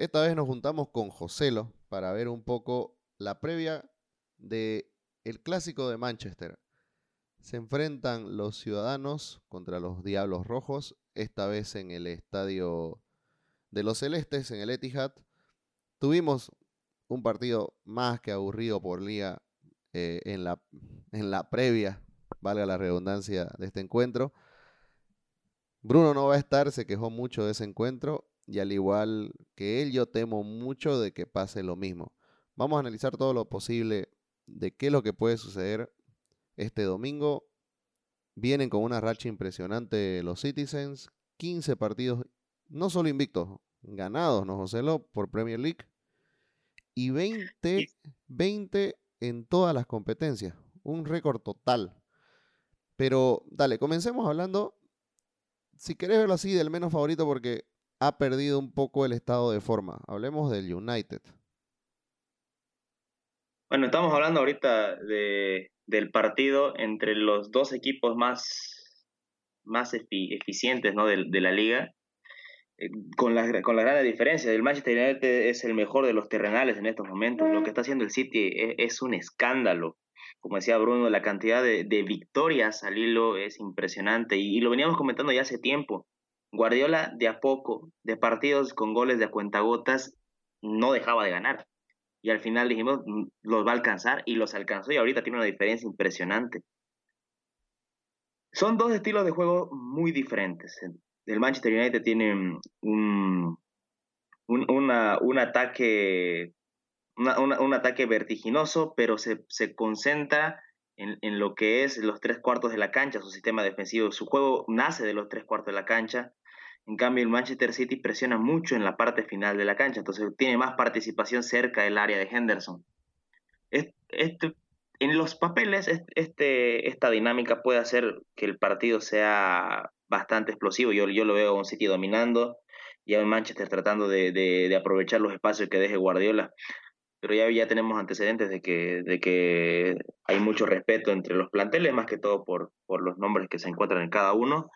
Esta vez nos juntamos con Joselo para ver un poco la previa de el clásico de Manchester. Se enfrentan los ciudadanos contra los Diablos Rojos, esta vez en el estadio de los Celestes, en el Etihad. Tuvimos un partido más que aburrido por liga eh, en, la, en la previa, valga la redundancia, de este encuentro. Bruno no va a estar, se quejó mucho de ese encuentro y al igual que él, yo temo mucho de que pase lo mismo. Vamos a analizar todo lo posible de qué es lo que puede suceder este domingo. Vienen con una racha impresionante los Citizens, 15 partidos, no solo invictos, ganados, ¿no, Joselo? Por Premier League. Y 20, 20 en todas las competencias. Un récord total. Pero dale, comencemos hablando si querés verlo así, del menos favorito porque ha perdido un poco el estado de forma. Hablemos del United. Bueno, estamos hablando ahorita de, del partido entre los dos equipos más, más eficientes ¿no? de, la liga, eh, con, la, con la gran diferencia. El Manchester United es el mejor de los terrenales en estos momentos. Lo que está haciendo el City es, es un escándalo como decía Bruno, la cantidad de, victorias al hilo es impresionante y, lo veníamos comentando ya hace tiempo. Guardiola de a poco, de partidos con goles de a cuentagotas, no dejaba de ganar. Y al final dijimos, mm, los va a alcanzar y los alcanzó y ahorita tiene una diferencia impresionante. Son dos estilos de juego muy diferentes. El Manchester United tiene un, un, un ataque un ataque vertiginoso, pero se, concentra en, lo que es los tres cuartos de la cancha, su sistema defensivo. Su juego nace de los tres cuartos de la cancha. En cambio, el Manchester City presiona mucho en la parte final de la cancha, entonces tiene más participación cerca del área de Henderson. Este, en los papeles, este, esta dinámica puede hacer que el partido sea bastante explosivo. Yo, yo lo veo a un City dominando y a un Manchester tratando de, de aprovechar los espacios que deje Guardiola pero ya, ya tenemos antecedentes de que, de que hay mucho respeto entre los planteles, más que todo por, por los nombres que se encuentran en cada uno.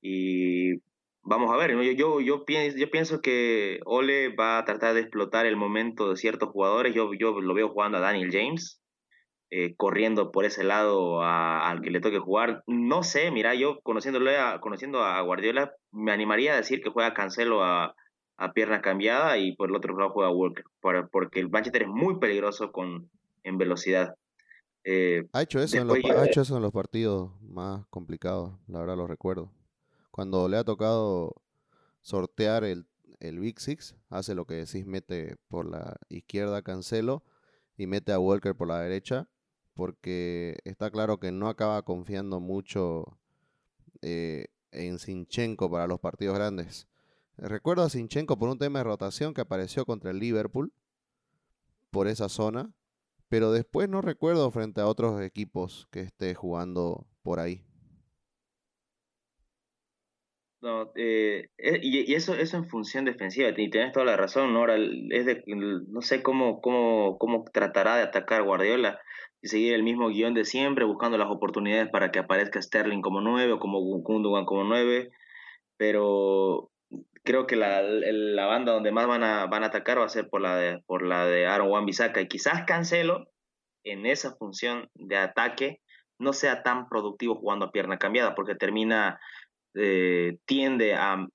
Y vamos a ver, yo, yo, yo, pienso, yo pienso que Ole va a tratar de explotar el momento de ciertos jugadores. Yo, yo lo veo jugando a Daniel James, eh, corriendo por ese lado al que le toque jugar. No sé, mira, yo conociéndole conociendo a Guardiola, me animaría a decir que juega Cancelo a a pierna cambiada y por el otro lado juega Walker, porque el Manchester es muy peligroso con, en velocidad. Eh, ha, hecho eso en los, ha hecho eso en los partidos más complicados, la verdad lo recuerdo. Cuando le ha tocado sortear el, el Big Six, hace lo que decís, mete por la izquierda Cancelo y mete a Walker por la derecha, porque está claro que no acaba confiando mucho eh, en Sinchenko para los partidos grandes. Recuerdo a Sinchenko por un tema de rotación que apareció contra el Liverpool por esa zona, pero después no recuerdo frente a otros equipos que esté jugando por ahí. No, eh, eh, y, eso, eso en función defensiva, y tienes toda la razón, ¿no? Ahora es de, no sé cómo, cómo, cómo tratará de atacar Guardiola y seguir el mismo guion de siempre, buscando las oportunidades para que aparezca Sterling como nueve o como Gundogan como nueve, pero creo que la, la, banda donde más van a, van a atacar va a ser por la de, por la de Aaron Wan Bissaka. Y quizás Cancelo, en esa función de ataque, no sea tan productivo jugando a pierna cambiada, porque termina, eh, tiende a,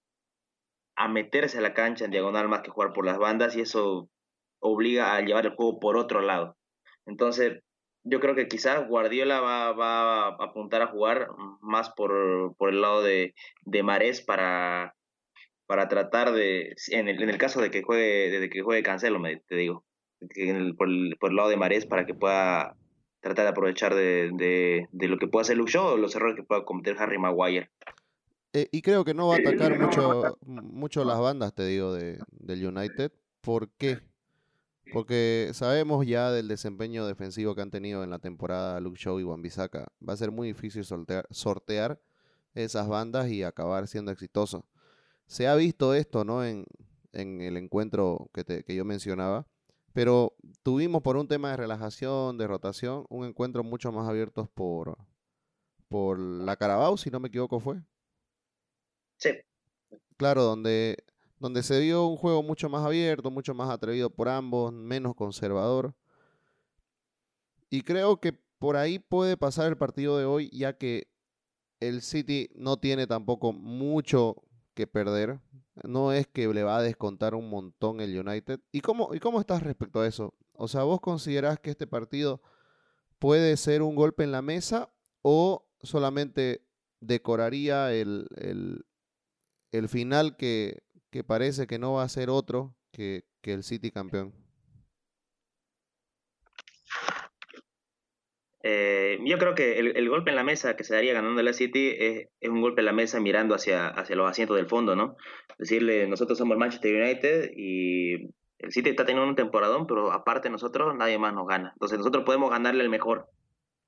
a meterse a la cancha en diagonal más que jugar por las bandas, y eso obliga a llevar el juego por otro lado. Entonces, yo creo que quizás Guardiola va, va a apuntar a jugar más por, por el lado de, de Marés para para tratar de, en el, en el caso de que juegue, de que juegue Cancelo, me, te digo, por, el, por, el, lado de Marés para que pueda tratar de aprovechar de, de, lo que pueda hacer Luke o los errores que pueda cometer Harry Maguire. Eh, y creo que no va a atacar mucho, mucho las bandas, te digo, de, del United. ¿Por qué? Porque sabemos ya del desempeño defensivo que han tenido en la temporada Luke Shaw y Wan-Bissaka. Va a ser muy difícil sortear, sortear esas bandas y acabar siendo exitoso se ha visto esto, ¿no? En, el encuentro que, que yo mencionaba. Pero tuvimos por un tema de relajación, de rotación, un encuentro mucho más abierto por, por la Carabao, si no me equivoco, fue. Claro, donde, donde se vio un juego mucho más abierto, mucho más atrevido por ambos, menos conservador. Y creo que por ahí puede pasar el partido de hoy, ya que el City no tiene tampoco mucho que perder. No es que le va a descontar un montón el United. ¿Y cómo, ¿Y cómo estás respecto a eso? O sea, ¿vos considerás que este partido puede ser un golpe en la mesa o solamente decoraría el, el, final que, que, parece que no va a ser otro que, que el City campeón? Eh, yo creo que el, golpe en la mesa que se daría ganando la City es, un golpe en la mesa mirando hacia, hacia los asientos del fondo, ¿no? Decirle, nosotros somos Manchester United y el City está teniendo un temporadón, pero aparte nosotros nadie más nos gana. Entonces nosotros podemos ganarle el mejor.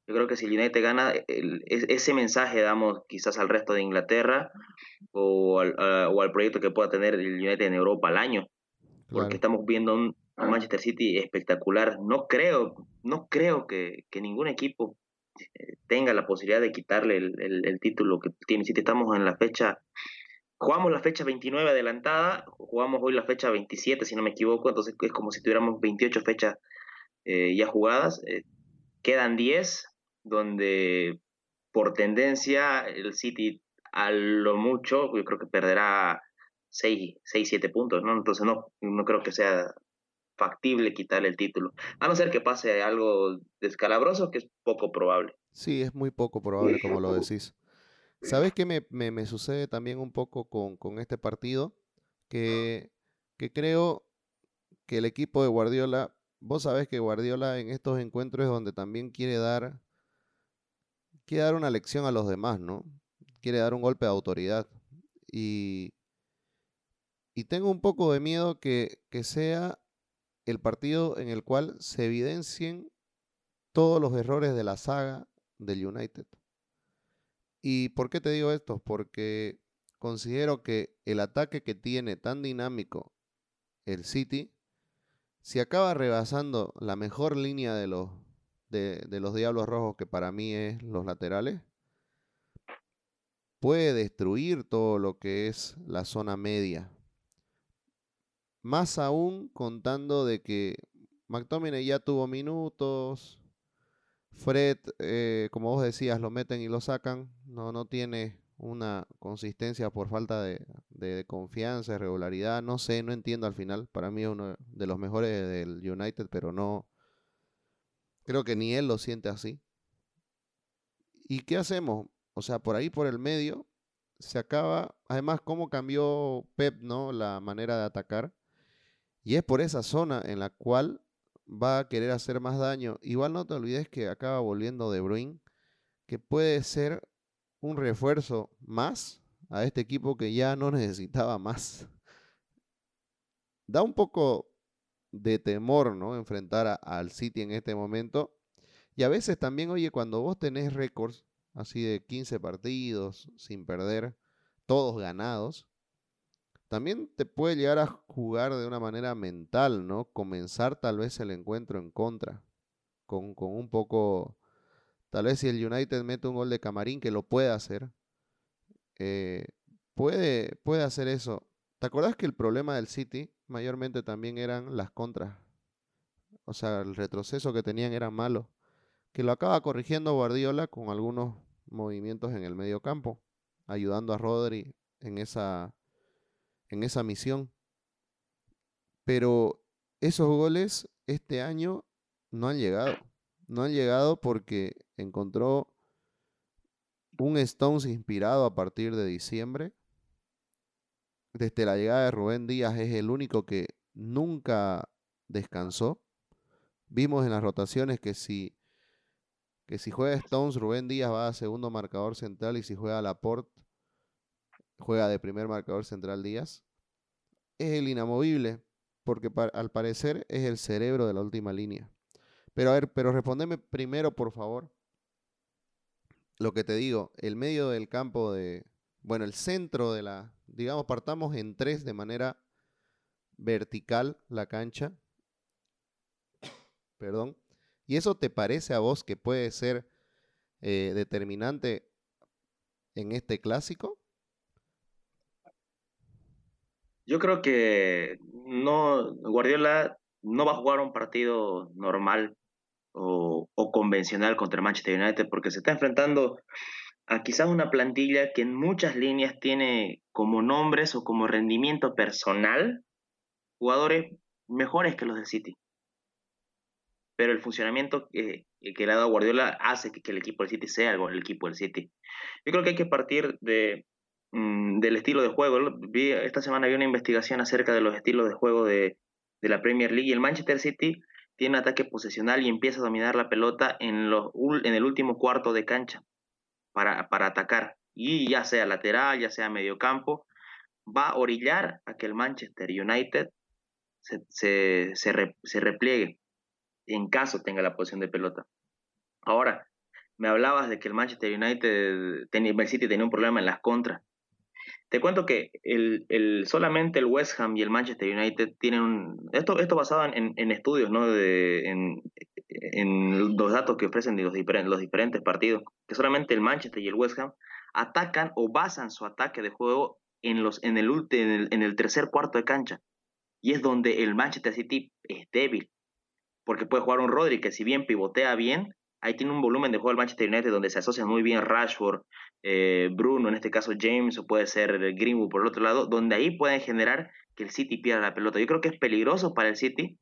Yo creo que si el United gana, ese mensaje damos quizás al resto de Inglaterra o al, o al proyecto que pueda tener el United en Europa al año. Porque estamos viendo un, Manchester City espectacular. No creo, no creo que, ningún equipo eh, tenga la posibilidad de quitarle el, título que tiene City. Estamos en la fecha, jugamos la fecha 29 adelantada, jugamos hoy la fecha 27 si no me equivoco, entonces es como si tuviéramos 28 fechas eh, ya jugadas. Eh, quedan 10 donde por tendencia el City a lo mucho, yo creo que perderá 6, 6 7 puntos, ¿no? Entonces no, no creo que sea factible quitarle el título. A no ser que pase algo descalabroso, que es poco probable. Sí, es muy poco probable, como lo decís. ¿Sabes qué me, me, sucede también un poco con, con este partido? Que, que, creo que el equipo de Guardiola, vos sabés que Guardiola en estos encuentros es donde también quiere dar, quiere dar una lección a los demás, ¿no? Quiere dar un golpe de autoridad. Y, y tengo un poco de miedo que, que sea el partido en el cual se evidencien todos los errores de la saga del United. ¿Y por qué te digo esto? Porque considero que el ataque que tiene tan dinámico el City, si acaba rebasando la mejor línea de los, de, de los Diablos Rojos, que para mí es los laterales, puede destruir todo lo que es la zona media más aún contando de que McTominay ya tuvo minutos. Fred, eh, como vos decías, lo meten y lo sacan. No, no tiene una consistencia por falta de, de, confianza, regularidad. No sé, no entiendo al final. Para mí es uno de los mejores del United, pero no. Creo que ni él lo siente así. ¿Y qué hacemos? O sea, por ahí por el medio se acaba. Además, cómo cambió Pep, ¿no? La manera de atacar. Y es por esa zona en la cual va a querer hacer más daño. Igual no te olvides que acaba volviendo De Bruyne, que puede ser un refuerzo más a este equipo que ya no necesitaba más. Da un poco de temor, ¿no? Enfrentar al City en este momento. Y a veces también, oye, cuando vos tenés récords así de 15 partidos sin perder, todos ganados, también te puede llegar a jugar de una manera mental, ¿no? Comenzar tal vez el encuentro en contra, con, un poco, tal vez si el United mete un gol de camarín, que lo puede hacer, eh, puede, puede hacer eso. ¿Te acuerdas que el problema del City mayormente también eran las contras? O sea, el retroceso que tenían era malo. Que lo acaba corrigiendo Guardiola con algunos movimientos en el medio campo, ayudando a Rodri en esa en esa misión. Pero esos goles este año no han llegado. No han llegado porque encontró un Stones inspirado a partir de diciembre. Desde la llegada de Rubén Díaz es el único que nunca descansó. Vimos en las rotaciones que si, que si juega Stones, Rubén Díaz va a segundo marcador central y si juega Laporte, juega de primer marcador central Díaz, es el inamovible, porque al parecer es el cerebro de la última línea. Pero a ver, pero respondeme primero, por favor, lo que te digo, el medio del campo de, bueno, el centro de la, digamos, partamos en tres de manera vertical la cancha. Perdón. ¿Y eso te parece a vos que puede ser eh, determinante en este clásico? Yo creo que no, Guardiola no va a jugar un partido normal o, o convencional contra Manchester United porque se está enfrentando a quizás una plantilla que en muchas líneas tiene como nombres o como rendimiento personal jugadores mejores que los de City. Pero el funcionamiento que le ha dado Guardiola hace que, el equipo del City sea el, equipo del City. Yo creo que hay que partir de, mm, del estilo de juego. Vi, esta semana vi una investigación acerca de los estilos de juego de, de la Premier League y el Manchester City tiene un ataque posesional y empieza a dominar la pelota en, en el último cuarto de cancha para, para atacar. Y ya sea lateral, ya sea medio campo, va a orillar a que el Manchester United se, se, repliegue en caso tenga la posición de pelota. Ahora, me hablabas de que el Manchester United, City tenía un problema en las contras. Te cuento que el, el, solamente el West Ham y el Manchester United tienen un... Esto, esto basado en, en estudios, ¿no? En, en, los datos que ofrecen los, diferentes, los diferentes partidos, que solamente el Manchester y el West Ham atacan o basan su ataque de juego en, los, en, el, el, en el tercer cuarto de cancha. Y es donde el Manchester City es débil. Porque puede jugar un Rodri que si bien pivotea bien, ahí tiene un volumen de juego el Manchester United donde se asocia muy bien Rashford, eh, Bruno, en este caso James, o puede ser Greenwood por el otro lado, donde ahí pueden generar que el City pierda la pelota. Yo creo que es peligroso para el City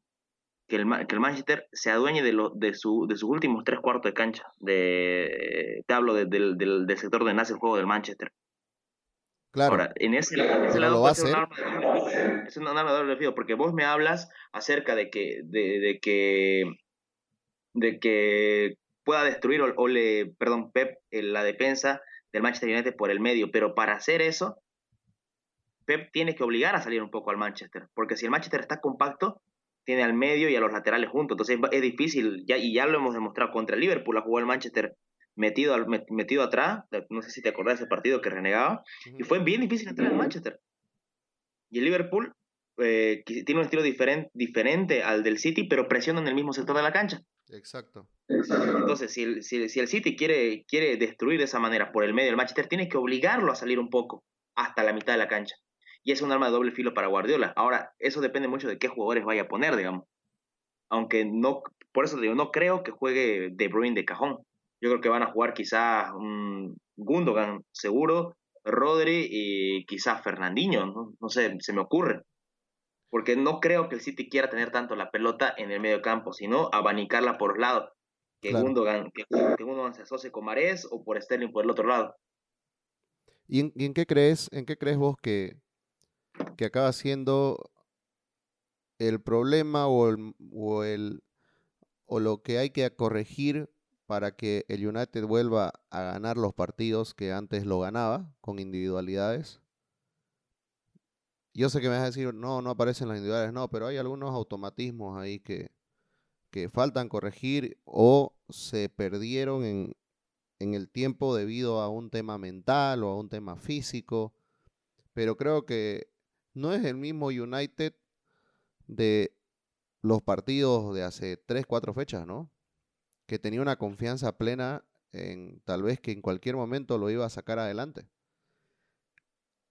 que el, que el Manchester se adueñe de, lo, de, su, de sus últimos tres cuartos de cancha. De, te hablo del, del, sector donde nace el juego del Manchester. Claro. Ahora, en ese, lado ser un arma de es un arma de doble filo, porque vos me hablas acerca de que, de, de que, de que pueda destruir o, le, perdón, Pep, la defensa del Manchester United por el medio, pero para hacer eso, Pep tiene que obligar a salir un poco al Manchester, porque si el Manchester está compacto, tiene al medio y a los laterales juntos, entonces es difícil, ya, y ya lo hemos demostrado contra el Liverpool, ha jugado el Manchester metido, metido atrás, no sé si te acordás de ese partido que renegaba, y fue bien difícil entrar en Manchester. Y el Liverpool eh, tiene un estilo diferente, diferente al del City, pero presiona en el mismo sector de la cancha. Exacto. Entonces, si el, si, el City quiere, quiere destruir de esa manera por el medio del Manchester, tiene que obligarlo a salir un poco hasta la mitad de la cancha. Y es un arma de doble filo para Guardiola. Ahora, eso depende mucho de qué jugadores vaya a poner, digamos. Aunque no, por eso digo, no creo que juegue De Bruyne de cajón. Yo creo que van a jugar quizás un Gundogan seguro, Rodri y quizás Fernandinho, ¿no? sé, se me ocurre. Porque no creo que el City quiera tener tanto la pelota en el medio campo, sino abanicarla por los lados. Que, Gundogan, que, se asocie con Marés o por Sterling por el otro lado. ¿Y en, qué crees, en qué crees vos que, que acaba siendo el problema o, el, o, lo que hay que corregir para que el United vuelva a ganar los partidos que antes lo ganaba con individualidades. Yo sé que me vas a decir, no, no aparecen las individuales, no, pero hay algunos automatismos ahí que, que faltan corregir o se perdieron en, en el tiempo debido a un tema mental o a un tema físico. Pero creo que no es el mismo United de los partidos de hace 3, 4 fechas, ¿no? que tenía una confianza plena en tal vez que en cualquier momento lo iba a sacar adelante.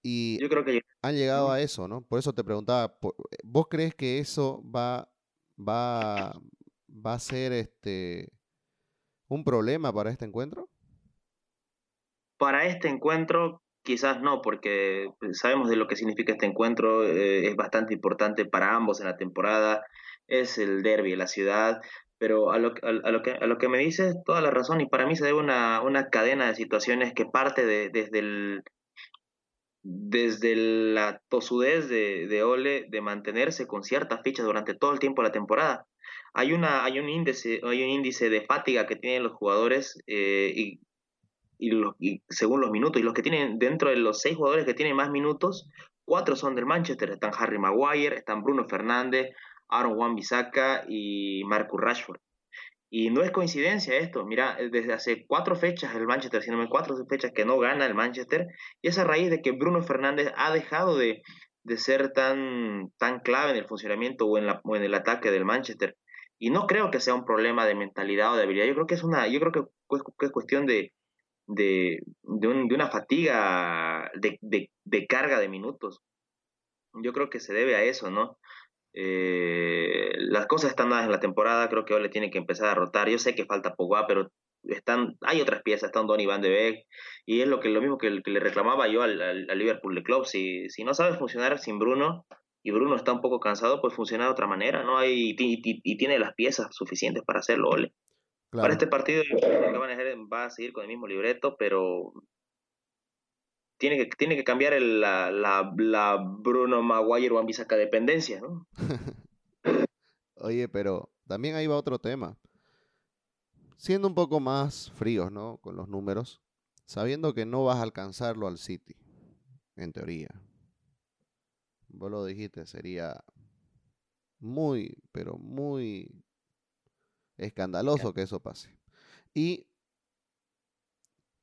Y Yo creo que han llegado a eso, ¿no? Por eso te preguntaba, ¿vos crees que eso va, va, va a ser este un problema para este encuentro? Para este encuentro quizás no, porque sabemos de lo que significa este encuentro, eh, es bastante importante para ambos en la temporada, es el derby de la ciudad, pero a lo, a, lo, que, a lo que me dices, toda la razón, y para mí se debe una, una cadena de situaciones que parte de, desde, el, desde la tosudez de, de, Ole de mantenerse con ciertas fichas durante todo el tiempo de la temporada. Hay, una, hay, un, índice, hay un índice de fatiga que tienen los jugadores eh, y, y, según los minutos, y los que tienen dentro de los seis jugadores que tienen más minutos, cuatro son del Manchester, están Harry Maguire, están Bruno Fernández, Aaron Wan Bissaka y Marcus Rashford. Y no es coincidencia esto, mira, desde hace cuatro fechas el Manchester, si no me cuatro fechas que no gana el Manchester, y es a raíz de que Bruno Fernández ha dejado de, ser tan, tan clave en el funcionamiento o en, la, en el ataque del Manchester. Y no creo que sea un problema de mentalidad o de habilidad, yo creo que es una, yo creo que, es cuestión de, de, de, una fatiga de, de, carga de minutos. yo creo que se debe a eso, ¿no? Eh, las cosas están dadas en la temporada, creo que Ole tiene que empezar a rotar. Yo sé que falta Pogba, pero están, hay otras piezas, están Donny Van de Beek, y es lo, que, lo mismo que, le reclamaba yo al, al, Liverpool de Club. Si, si no sabes funcionar sin Bruno, y Bruno está un poco cansado, pues funciona de otra manera, ¿no? Hay, y, tiene las piezas suficientes para hacerlo, Ole. Para este partido va a seguir con el mismo libreto, pero tiene que, tiene que cambiar la, la, la, Bruno Maguire o Ambisaka dependencia, ¿no? Oye, pero también ahí va otro tema. Siendo un poco más fríos, ¿no? Con los números, sabiendo que no vas a alcanzarlo al City, en teoría. Vos lo dijiste, sería muy, pero muy escandaloso que eso pase. Y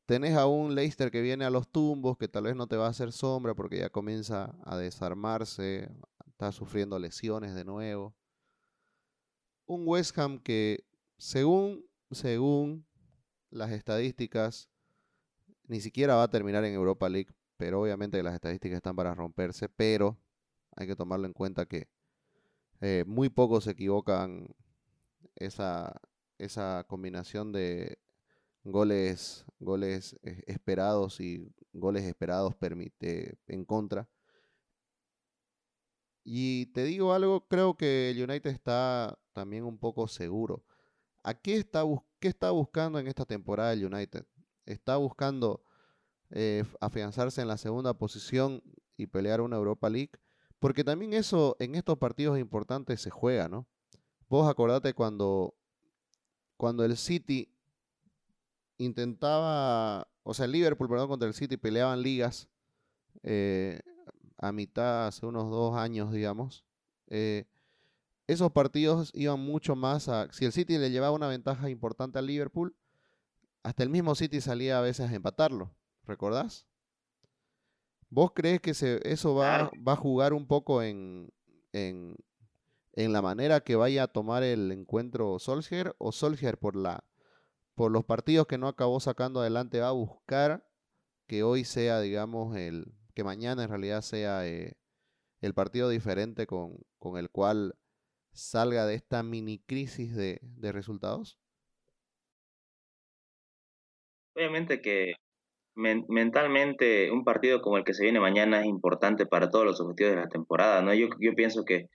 Tenés a un Leicester que viene a los tumbos, que tal vez no te va a hacer sombra porque ya comienza a desarmarse, está sufriendo lesiones de nuevo. Un West Ham que, según, según las estadísticas, ni siquiera va a terminar en Europa League, pero obviamente las estadísticas están para romperse, pero hay que tomarlo en cuenta que eh, muy pocos se equivocan esa, esa combinación de goles, goles eh, esperados y goles esperados permite, en contra. Y te digo algo, creo que el United está también un poco seguro. ¿A qué está, qué está buscando en esta temporada el United? Está buscando eh, afianzarse en la segunda posición y pelear una Europa League. Porque también eso en estos partidos importantes se juega, ¿no? Vos acordate cuando, cuando el City intentaba, o sea, el Liverpool, perdón, contra el City peleaban ligas eh, a mitad, hace unos dos años, digamos. Eh, esos partidos iban mucho más a... Si el City le llevaba una ventaja importante al Liverpool, hasta el mismo City salía a veces a empatarlo. ¿Recordás? ¿Vos crees que se, eso va, va, a jugar un poco en, en, en, la manera que vaya a tomar el encuentro Solskjaer? ¿O Solskjaer por la por los partidos que no acabó sacando adelante, va a buscar que hoy sea, digamos, el que mañana en realidad sea eh, el partido diferente con, el cual salga de esta mini crisis de, resultados? Obviamente que mentalmente un partido como el que se viene mañana es importante para todos los objetivos de la temporada, ¿no? Yo, yo pienso que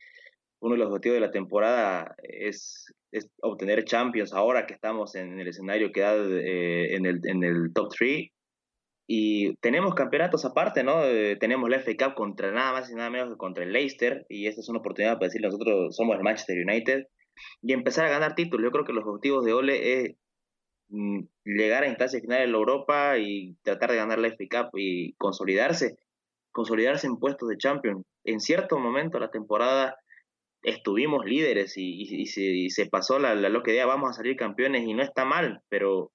uno de los objetivos de la temporada es, obtener Champions ahora que estamos en el escenario que da eh, en, el, en el top 3. Y tenemos campeonatos aparte, ¿no? Eh, tenemos la FA Cup contra nada más y nada menos que contra el Leicester. Y esta es una oportunidad para decir nosotros somos el Manchester United. Y empezar a ganar títulos. Yo creo que los objetivos de Ole es mm, llegar a instancias finales de la Europa y tratar de ganar la FA Cup y consolidarse. Consolidarse en puestos de Champions. En cierto momento la temporada estuvimos líderes y, se, pasó la, la día vamos a salir campeones y no está mal, pero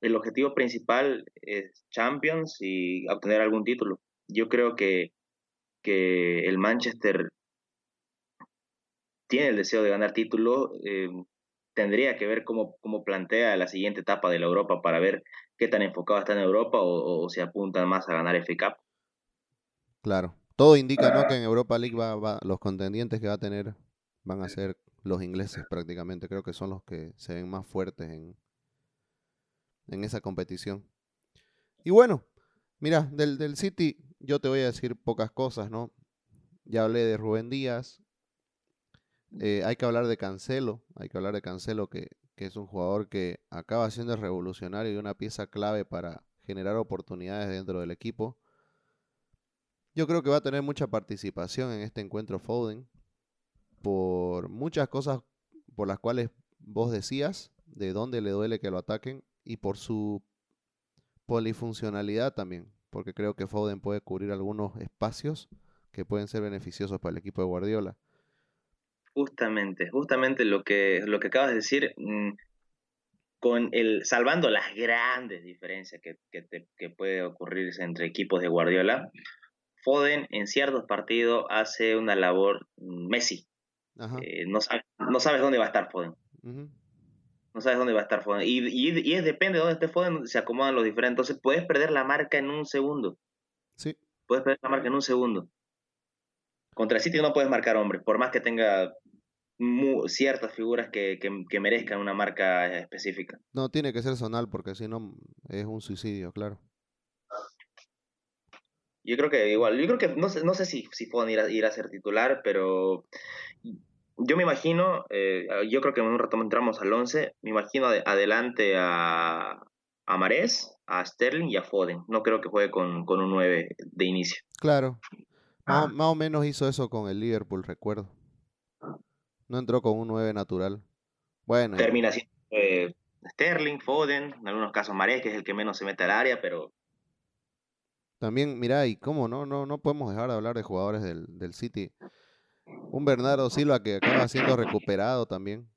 el objetivo principal es Champions y obtener algún título. Yo creo que, que el Manchester tiene el deseo de ganar título. Eh, tendría que ver cómo, cómo plantea la siguiente etapa de la Europa para ver qué tan enfocado está en Europa o, o se apuntan más a ganar FA Cup. Claro, todo indica ¿no? que en Europa League va, los contendientes que va a tener van a ser los ingleses prácticamente. Creo que son los que se ven más fuertes en, en esa competición. Y bueno, mira, del, del City yo te voy a decir pocas cosas, ¿no? Ya hablé de Rubén Díaz. Eh, hay que hablar de Cancelo. Hay que hablar de Cancelo, que, que es un jugador que acaba siendo revolucionario y una pieza clave para generar oportunidades dentro del equipo. Yo creo que va a tener mucha participación en este encuentro Foden por muchas cosas por las cuales vos decías, de dónde le duele que lo ataquen y por su polifuncionalidad también, porque creo que Foden puede cubrir algunos espacios que pueden ser beneficiosos para el equipo de Guardiola. Justamente, justamente lo que, lo que acabas de decir, mm, con el, salvando las grandes diferencias que, que, que puede ocurrirse entre equipos de Guardiola, Foden en ciertos partidos hace una labor mm, Messi. Eh, no, no, sabes dónde va a estar Foden. No sabes dónde va a estar Foden. Y, y, es, depende de dónde esté Foden, se acomodan los diferentes. Entonces puedes perder la marca en un segundo. Sí. Puedes perder la marca en un segundo. Contra el City no puedes marcar hombres, por más que tenga ciertas figuras que, que, merezcan una marca específica. No, tiene que ser zonal porque si no es un suicidio, claro. Yo creo que igual, yo creo que no sé, no sé si, si pueden ir a, ir a ser titular, pero yo me imagino, eh, yo creo que en un rato entramos al 11, me imagino adelante a, a Marés, a Sterling y a Foden. No creo que juegue con, con un 9 de inicio. Claro. Más, ah. más, o menos hizo eso con el Liverpool, recuerdo. No entró con un 9 natural. Bueno. Termina siendo eh, Sterling, Foden, en algunos casos Marés, que es el que menos se mete al área, pero... También, mira, y cómo no, no, no podemos dejar de hablar de jugadores del, del City. Un Bernardo Silva que acaba siendo recuperado también.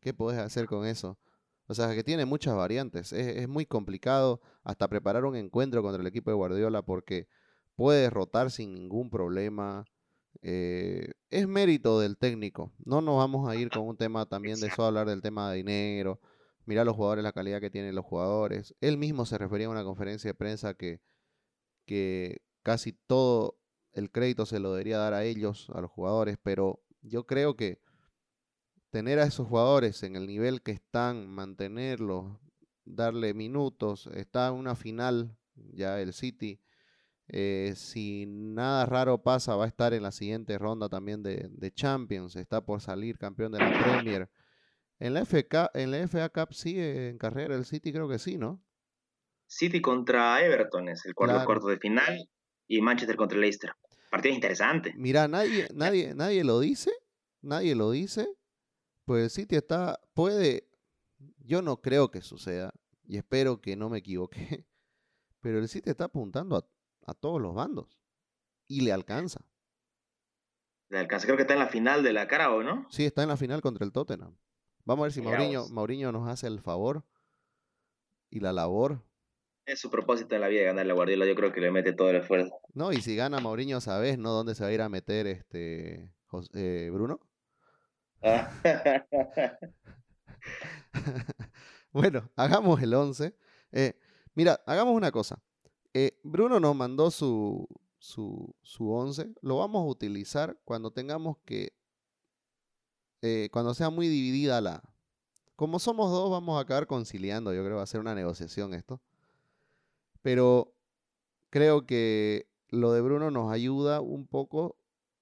¿Qué puedes hacer con eso? O sea, que tiene muchas variantes. Es, es, muy complicado hasta preparar un encuentro contra el equipo de Guardiola porque puede rotar sin ningún problema. Eh, es mérito del técnico. No nos vamos a ir con un tema también de eso, hablar del tema de dinero. Mira los jugadores, la calidad que tienen los jugadores. Él mismo se refería a una conferencia de prensa que, que casi todo el crédito se lo debería dar a ellos, a los jugadores, pero yo creo que tener a esos jugadores en el nivel que están, mantenerlos, darle minutos, está en una final ya el City eh, si nada raro pasa, va a estar en la siguiente ronda también de, Champions. Está por salir campeón de la Premier. En la, FK, en la FA Cup sigue en carrera el City, creo que sí, ¿no? City contra Everton es el cuarto, cuarto de final y Manchester contra Leicester. Partido interesante. Mira, nadie, nadie, nadie lo dice, nadie lo dice. Pues el City está, puede, yo no creo que suceda y espero que no me equivoque, pero el City está apuntando a a todos los bandos. Y le alcanza. Le alcanza, creo que está en la final de la cara, ¿o no? Sí, está en la final contra el Tottenham. Vamos a ver si Mauriño, nos hace el favor y la labor. Es su propósito en la vida ganar la Guardiola, yo creo que le mete todo el esfuerzo. No, y si gana Mauriño, ¿sabes, no? ¿Dónde se va a ir a meter este eh, Bruno? bueno, hagamos el 11. Eh, mira, hagamos una cosa. Eh, Bruno nos mandó su, su, su 11. Lo vamos a utilizar cuando tengamos que, eh, cuando sea muy dividida la... Como somos dos, vamos a acabar conciliando. Yo creo que va a ser una negociación esto. Pero creo que lo de Bruno nos ayuda un poco,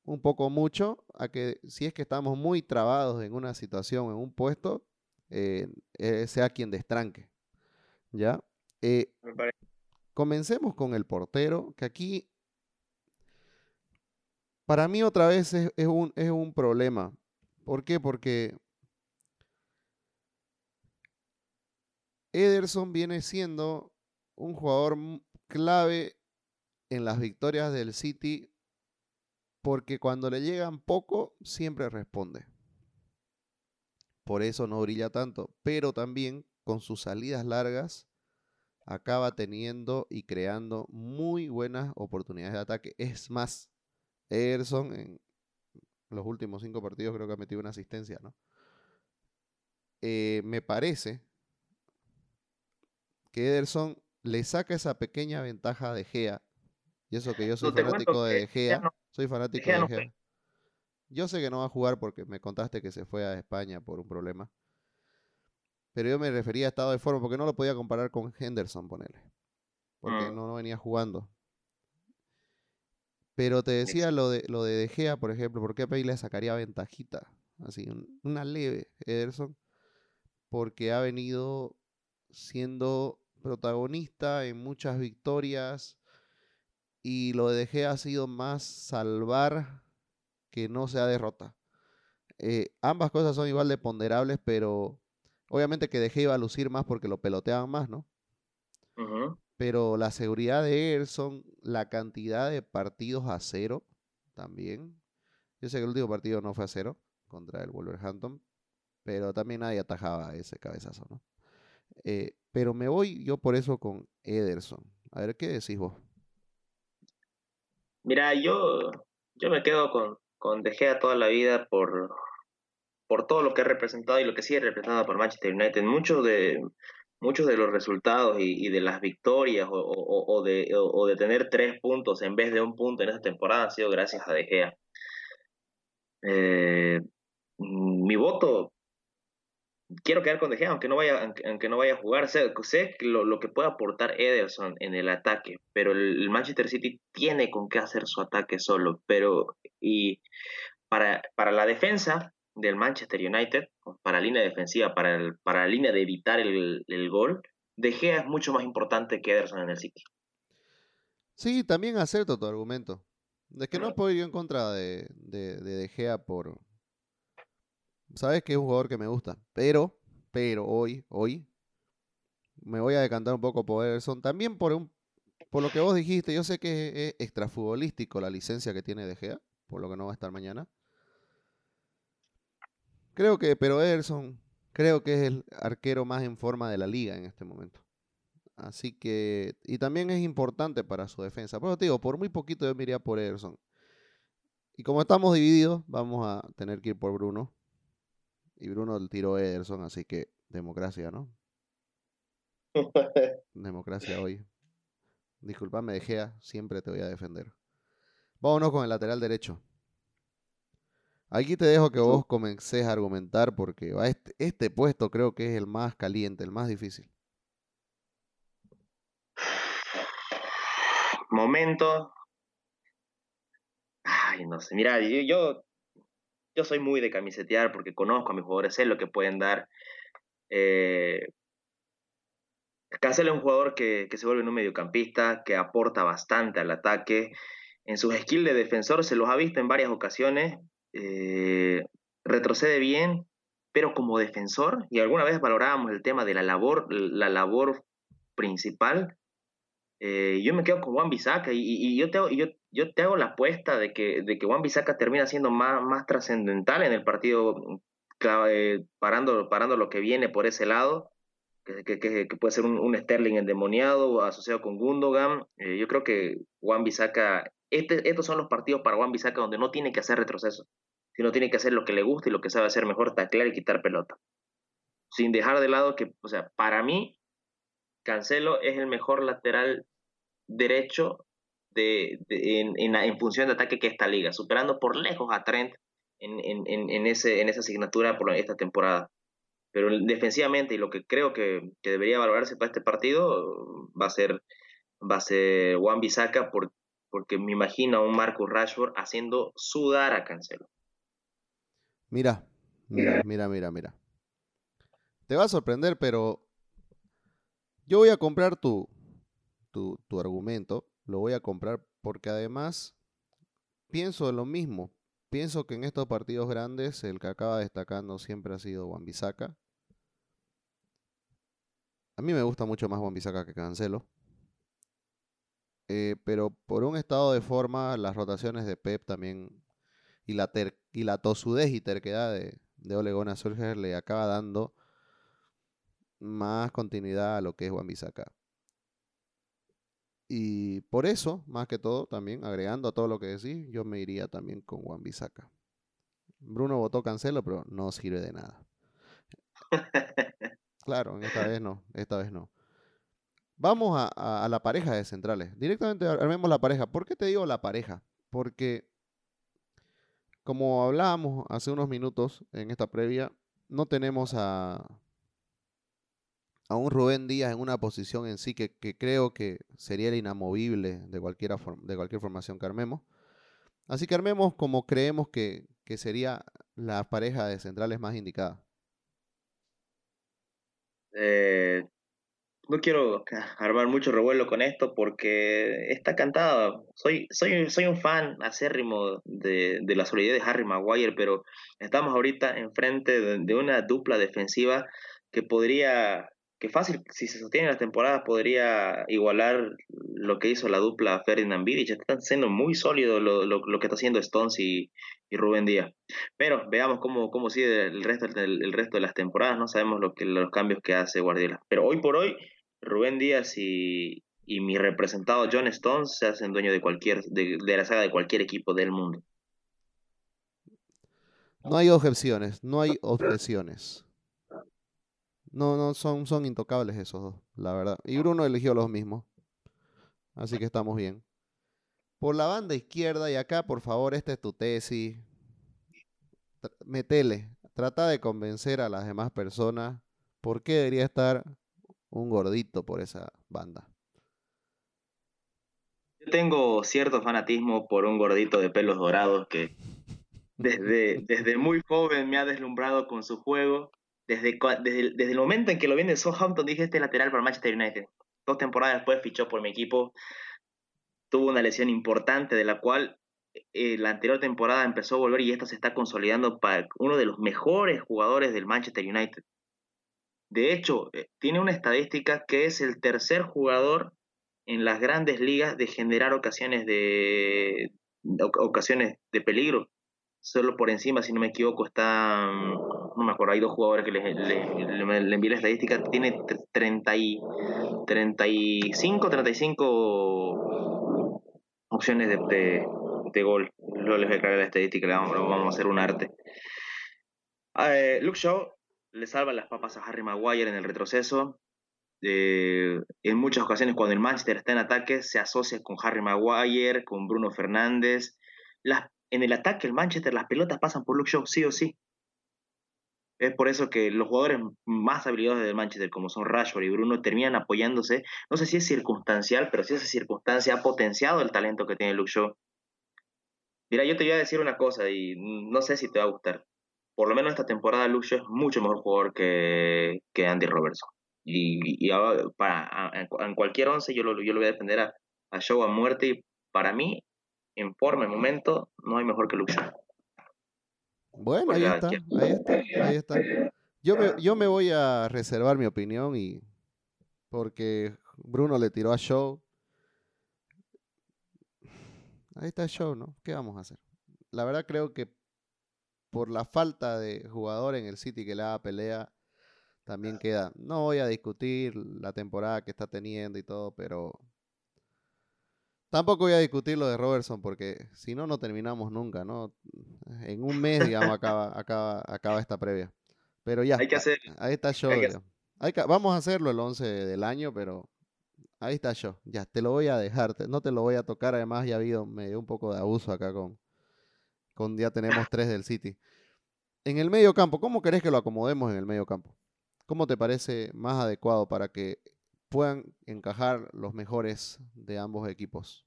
un poco mucho, a que si es que estamos muy trabados en una situación, en un puesto, eh, sea quien destranque. ¿Ya? Comencemos con el portero, que aquí para mí otra vez es, un, es un problema. ¿Por qué? Porque Ederson viene siendo un jugador clave en las victorias del City porque cuando le llegan poco siempre responde. Por eso no brilla tanto, pero también con sus salidas largas acaba teniendo y creando muy buenas oportunidades de ataque. Es más, Ederson en los últimos cinco partidos creo que ha metido una asistencia, ¿no? Eh, me parece que Ederson le saca esa pequeña ventaja de Gea. Y eso que yo soy fanático de Gea. soy fanático de Gea. Yo sé que no va a jugar porque me contaste que se fue a España por un problema. Pero yo me refería a estado de forma porque no lo podía comparar con Henderson, ponerle. Porque mm. no, venía jugando. Pero te decía lo de, lo de De Gea, por ejemplo, ¿por qué le sacaría ventajita? Así, una leve Henderson. Porque ha venido siendo protagonista en muchas victorias. Y lo de De Gea ha sido más salvar que no sea derrota. Eh, ambas cosas son igual de ponderables, pero Obviamente que dejé iba a lucir más porque lo peloteaban más, ¿no? Pero la seguridad de Erson, la cantidad de partidos a cero también. Yo sé que el último partido no fue a cero contra el Wolverhampton, pero también nadie atajaba ese cabezazo, ¿no? Eh, pero me voy yo por eso con Ederson. A ver, ¿qué decís vos? Mira, yo, yo me quedo con, con De Gea toda la vida por, por todo lo que ha representado y lo que sigue representado por Manchester United. Mucho de, muchos de los resultados y, de las victorias o, de, o, de, tener tres puntos en vez de un punto en esta temporada ha sido gracias a De Gea. Eh, mi voto, quiero quedar con De Gea, aunque no vaya, aunque, no vaya a jugar. Sé, sé lo, lo, que puede aportar Ederson en el ataque, pero el, Manchester City tiene con qué hacer su ataque solo. Pero, y para, para la defensa, del Manchester United, para la línea defensiva, para, el, para la línea de evitar el, el, gol, De Gea es mucho más importante que Ederson en el City. Sí, también acepto tu argumento. Es que no puedo ir en contra de, de, de, Gea por... Sabes que es un jugador que me gusta, pero, pero hoy, hoy, me voy a decantar un poco por Ederson. También por, un, por lo que vos dijiste, yo sé que es extrafutbolístico la licencia que tiene De Gea, por lo que no va a estar mañana. Creo que, pero Ederson, creo que es el arquero más en forma de la liga en este momento. Así que, y también es importante para su defensa. Pero te digo, por muy poquito yo me iría por Ederson. Y como estamos divididos, vamos a tener que ir por Bruno. Y Bruno el tiró Ederson, así que democracia, ¿no? democracia hoy. Disculpame, Gea, siempre te voy a defender. Vámonos con el lateral derecho. Aquí te dejo que vos comences a argumentar porque este, este, puesto creo que es el más caliente, el más difícil. Momento. Ay, no sé. Mira, yo, yo, soy muy de camisetear porque conozco a mis jugadores, sé lo que pueden dar. Eh, Cancelo es un jugador que, que se vuelve un mediocampista, que aporta bastante al ataque. En sus skills de defensor se los ha visto en varias ocasiones, eh, retrocede bien, pero como defensor, y alguna vez valorábamos el tema de la labor, la labor principal, eh, yo me quedo con Juan Bisaca y, yo, te hago, la apuesta de que, de Juan Bisaca termina siendo más, más trascendental en el partido, parando, parando lo que viene por ese lado, que, que, puede ser un, un, Sterling endemoniado asociado con Gundogan. Eh, yo creo que Juan Bisaca, este, estos son los partidos para Juan Bisaca donde no tiene que hacer retroceso no tiene que hacer lo que le gusta y lo que sabe hacer mejor, taclear y quitar pelota. Sin dejar de lado que, o sea, para mí, Cancelo es el mejor lateral derecho de, en, función de ataque que esta liga, superando por lejos a Trent en, ese, en esa asignatura por esta temporada. Pero defensivamente, y lo que creo que, debería valorarse para este partido, va a ser, va a ser Juan Bisaca, porque me imagino a un Marcus Rashford haciendo sudar a Cancelo. Mira, mira, mira, mira, mira. Te va a sorprender, pero yo voy a comprar tu, tu, tu argumento. Lo voy a comprar porque además pienso en lo mismo. Pienso que en estos partidos grandes el que acaba destacando siempre ha sido Juan Bisaca. A mí me gusta mucho más Juan que Cancelo. Eh, pero por un estado de forma, las rotaciones de Pep también y la, y la tosudez y terquedad de, de Ole Gunnar le acaba dando más continuidad a lo que es Juan. Y por eso, más que todo, también agregando a todo lo que decís, yo me iría también con Juan Bisaca. Bruno votó cancelo, pero no sirve de nada. Claro, esta vez no, esta vez no. Vamos a, la pareja de centrales. Directamente armemos la pareja. ¿Por qué te digo la pareja? Porque como hablábamos hace unos minutos en esta previa, no tenemos a, a un Rubén Díaz en una posición en sí que, creo que sería el inamovible de, cualquiera de cualquier formación que armemos. Así que armemos como creemos que, que sería la pareja de centrales más indicada. Eh, no quiero armar mucho revuelo con esto porque está cantado. Soy, soy, soy un fan acérrimo de, de, la solidez de Harry Maguire, pero estamos ahorita enfrente de, de, una dupla defensiva que podría, que fácil, si se sostiene la temporada, podría igualar lo que hizo la dupla Ferdinand Vidic. Están siendo muy sólidos lo, lo, lo, que está haciendo Stones y, y Rubén Díaz. Pero veamos cómo, cómo sigue el resto, el, resto de las temporadas. No sabemos lo que, los cambios que hace Guardiola. Pero hoy por hoy Rubén Díaz y, mi representado John Stones se hacen dueño de cualquier de, la saga de cualquier equipo del mundo. No hay objeciones, no hay objeciones. No, no, son, son intocables esos dos, la verdad. Y Bruno eligió los mismos. Así que estamos bien. Por la banda izquierda y acá, por favor, esta es tu tesis. Metele. Trata de convencer a las demás personas por qué debería estar un gordito por esa banda. Yo tengo cierto fanatismo por un gordito de pelos dorados que desde, desde muy joven me ha deslumbrado con su juego. Desde, desde, desde el momento en que lo en Southampton dije este lateral para Manchester United. Dos temporadas después fichó por mi equipo. Tuvo una lesión importante de la cual eh, la anterior temporada empezó a volver y esta se está consolidando para uno de los mejores jugadores del Manchester United. De hecho, eh, tiene una estadística que es el tercer jugador en las grandes ligas de generar ocasiones de, ocasiones de peligro. Solo por encima, si no me equivoco, está, no me acuerdo, hay dos jugadores que le, le, envié la estadística, tiene 30 y, 35, 35 opciones de, de, gol. Luego les voy a crear la estadística, vamos, vamos a hacer un arte. Eh, Luke Shaw le salva las papas a Harry Maguire en el retroceso. Eh, en muchas ocasiones cuando el Manchester está en ataque se asocia con Harry Maguire, con Bruno Fernández. En el ataque el Manchester las pelotas pasan por Luke Shaw sí o sí. Es por eso que los jugadores más habilidosos del Manchester, como son Rashford y Bruno, terminan apoyándose. No sé si es circunstancial, pero si esa circunstancia ha potenciado el talento que tiene Luke Shaw. Mira, yo te voy a decir una cosa y no sé si te va a gustar. Por lo menos esta temporada Luke Shaw es mucho mejor jugador que, que Andy Robertson. Y, para, en, cualquier once yo lo, yo lo voy a defender a, a Show a muerte. Y para mí, en forma, en momento, no hay mejor que Luke Bueno, ahí está, ahí está, ahí está. Yo me, yo me voy a reservar mi opinión y porque Bruno le tiró a Show. Ahí está Show, ¿no? ¿Qué vamos a hacer? La verdad creo que por la falta de jugador en el City que le haga pelea, también queda. No voy a discutir la temporada que está teniendo y todo, pero tampoco voy a discutir lo de Robertson porque si no, no terminamos nunca, ¿no? En un mes, digamos, acaba, acaba, acaba esta previa. Pero ya, hay que hacer, ahí está yo. vamos a hacerlo el 11 del año, pero ahí está yo. Ya, te lo voy a dejar, no te lo voy a tocar. Además, ya ha habido me dio un poco de abuso acá con, con ya tenemos tres del City. En el medio campo, ¿cómo querés que lo acomodemos en el medio campo? ¿Cómo te parece más adecuado para que puedan encajar los mejores de ambos equipos?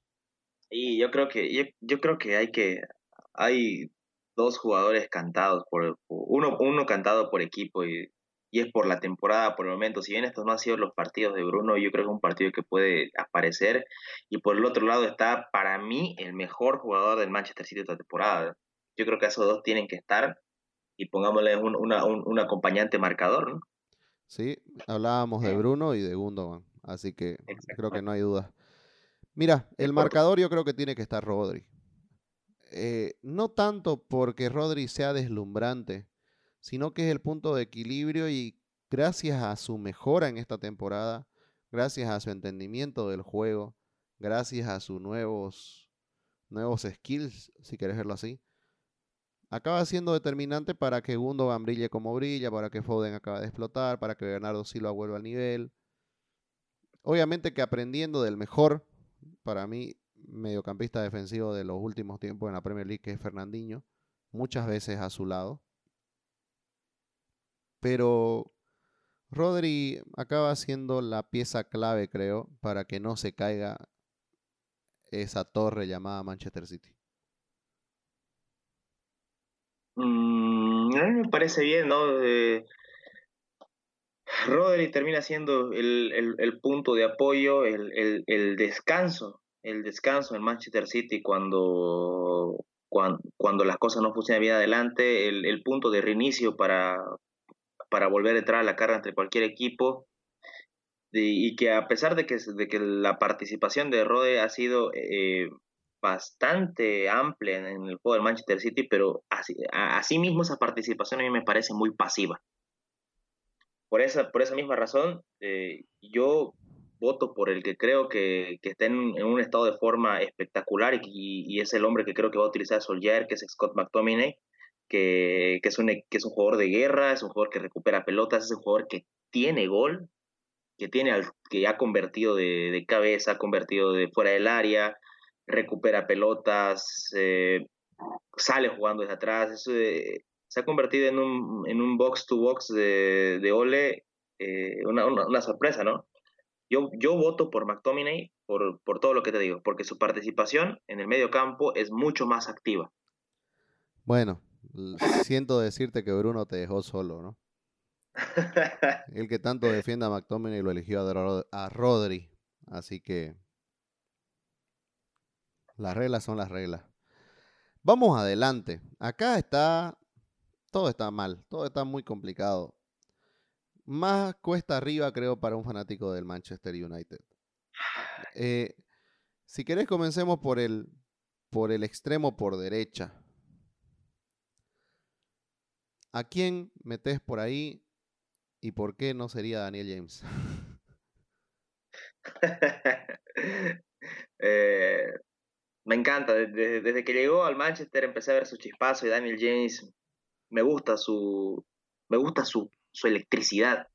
Y yo creo que yo, creo que hay que hay dos jugadores cantados por uno uno cantado por equipo y, y es por la temporada por el momento. Si bien estos no han sido los partidos de Bruno, yo creo que es un partido que puede aparecer. Y por el otro lado está, para mí, el mejor jugador del Manchester City esta temporada. Yo creo que esos dos tienen que estar y pongámosle un, un acompañante marcador, ¿no? Sí, hablábamos de Bruno y de Gundogan, así que creo que no hay duda. Mira, el marcador yo creo que tiene que estar Rodri. Eh, no tanto porque Rodri sea deslumbrante, sino que es el punto de equilibrio y gracias a su mejora en esta temporada, gracias a su entendimiento del juego, gracias a sus nuevos, nuevos skills, si quieres verlo así, acaba siendo determinante para que Gundogan brille como brilla, para que Foden acabe de explotar, para que Bernardo Silva vuelva al nivel. Obviamente que aprendiendo del mejor, para mí, mediocampista defensivo de los últimos tiempos en la Premier League, que es Fernandinho, muchas veces a su lado. Pero Rodri acaba siendo la pieza clave, creo, para que no se caiga esa torre llamada Manchester City. Mm, a mí me parece bien, ¿no? Eh, Rodri termina siendo el, punto de apoyo, el, descanso, el descanso en Manchester City cuando, cuando, las cosas no funcionan bien adelante, el, punto de reinicio para, para volver a entrar a la carga entre cualquier equipo. Y, que a pesar de que, de que la participación de Rodri ha sido eh, bastante amplia en el juego del Manchester City, pero así, mismo esa participación a mí me parece muy pasiva. Por esa, por esa misma razón, eh, yo voto por el que creo que, que está en, un estado de forma espectacular y, es el hombre que creo que va a utilizar Solskjaer, que es Scott McTominay, que, es un, que es un jugador de guerra, es un jugador que recupera pelotas, es un jugador que tiene gol, que, tiene al, que ha convertido de, cabeza, ha convertido de fuera del área, recupera pelotas, eh, sale jugando desde atrás. Eh, se ha convertido en un, en un box to box de, de Ole, eh, una, una, sorpresa, ¿no? Yo, yo voto por McTominay por, por todo lo que te digo, porque su participación en el medio campo es mucho más activa. Bueno, siento decirte que Bruno te dejó solo, ¿no? El que tanto defiende a McTominay lo eligió a, Rodri. Así que las reglas son las reglas. Vamos adelante. Acá está. Todo está mal. Todo está muy complicado. Más cuesta arriba, creo, para un fanático del Manchester United. Eh, si querés, comencemos por el, por el extremo por derecha. ¿A quién metes por ahí ¿Y por qué no sería Daniel James? Eh, me encanta. Desde, que llegó al Manchester empecé a ver su chispazo y Daniel James me gusta su. Me gusta su, su electricidad.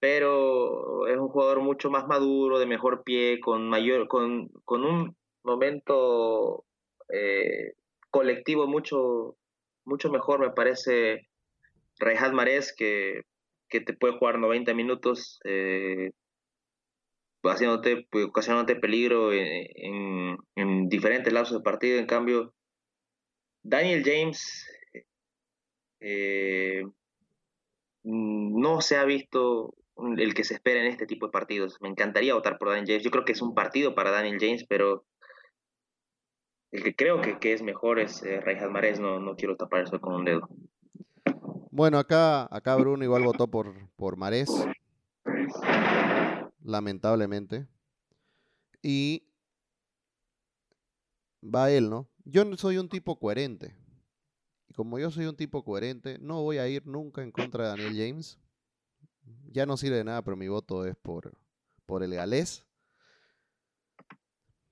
Pero es un jugador mucho más maduro, de mejor pie, con mayor, con, con un momento eh, colectivo mucho, mucho mejor, me parece Reinhard Marés, que, que, te puede jugar 90 minutos, eh, haciéndote, pues, ocasionándote peligro en, en, diferentes lapsos de partido. En cambio, Daniel James eh, no se ha visto el que se espera en este tipo de partidos. Me encantaría votar por Daniel James. Yo creo que es un partido para Daniel James, pero el que creo que, es mejor es eh, Marés. No, no quiero tapar eso con un dedo. Bueno, acá, acá Bruno igual votó por, por Marés. Lamentablemente. Y va él, ¿no? Yo soy un tipo coherente. Y como yo soy un tipo coherente, no voy a ir nunca en contra de Daniel James. Ya no sirve de nada, pero mi voto es por, por el galés.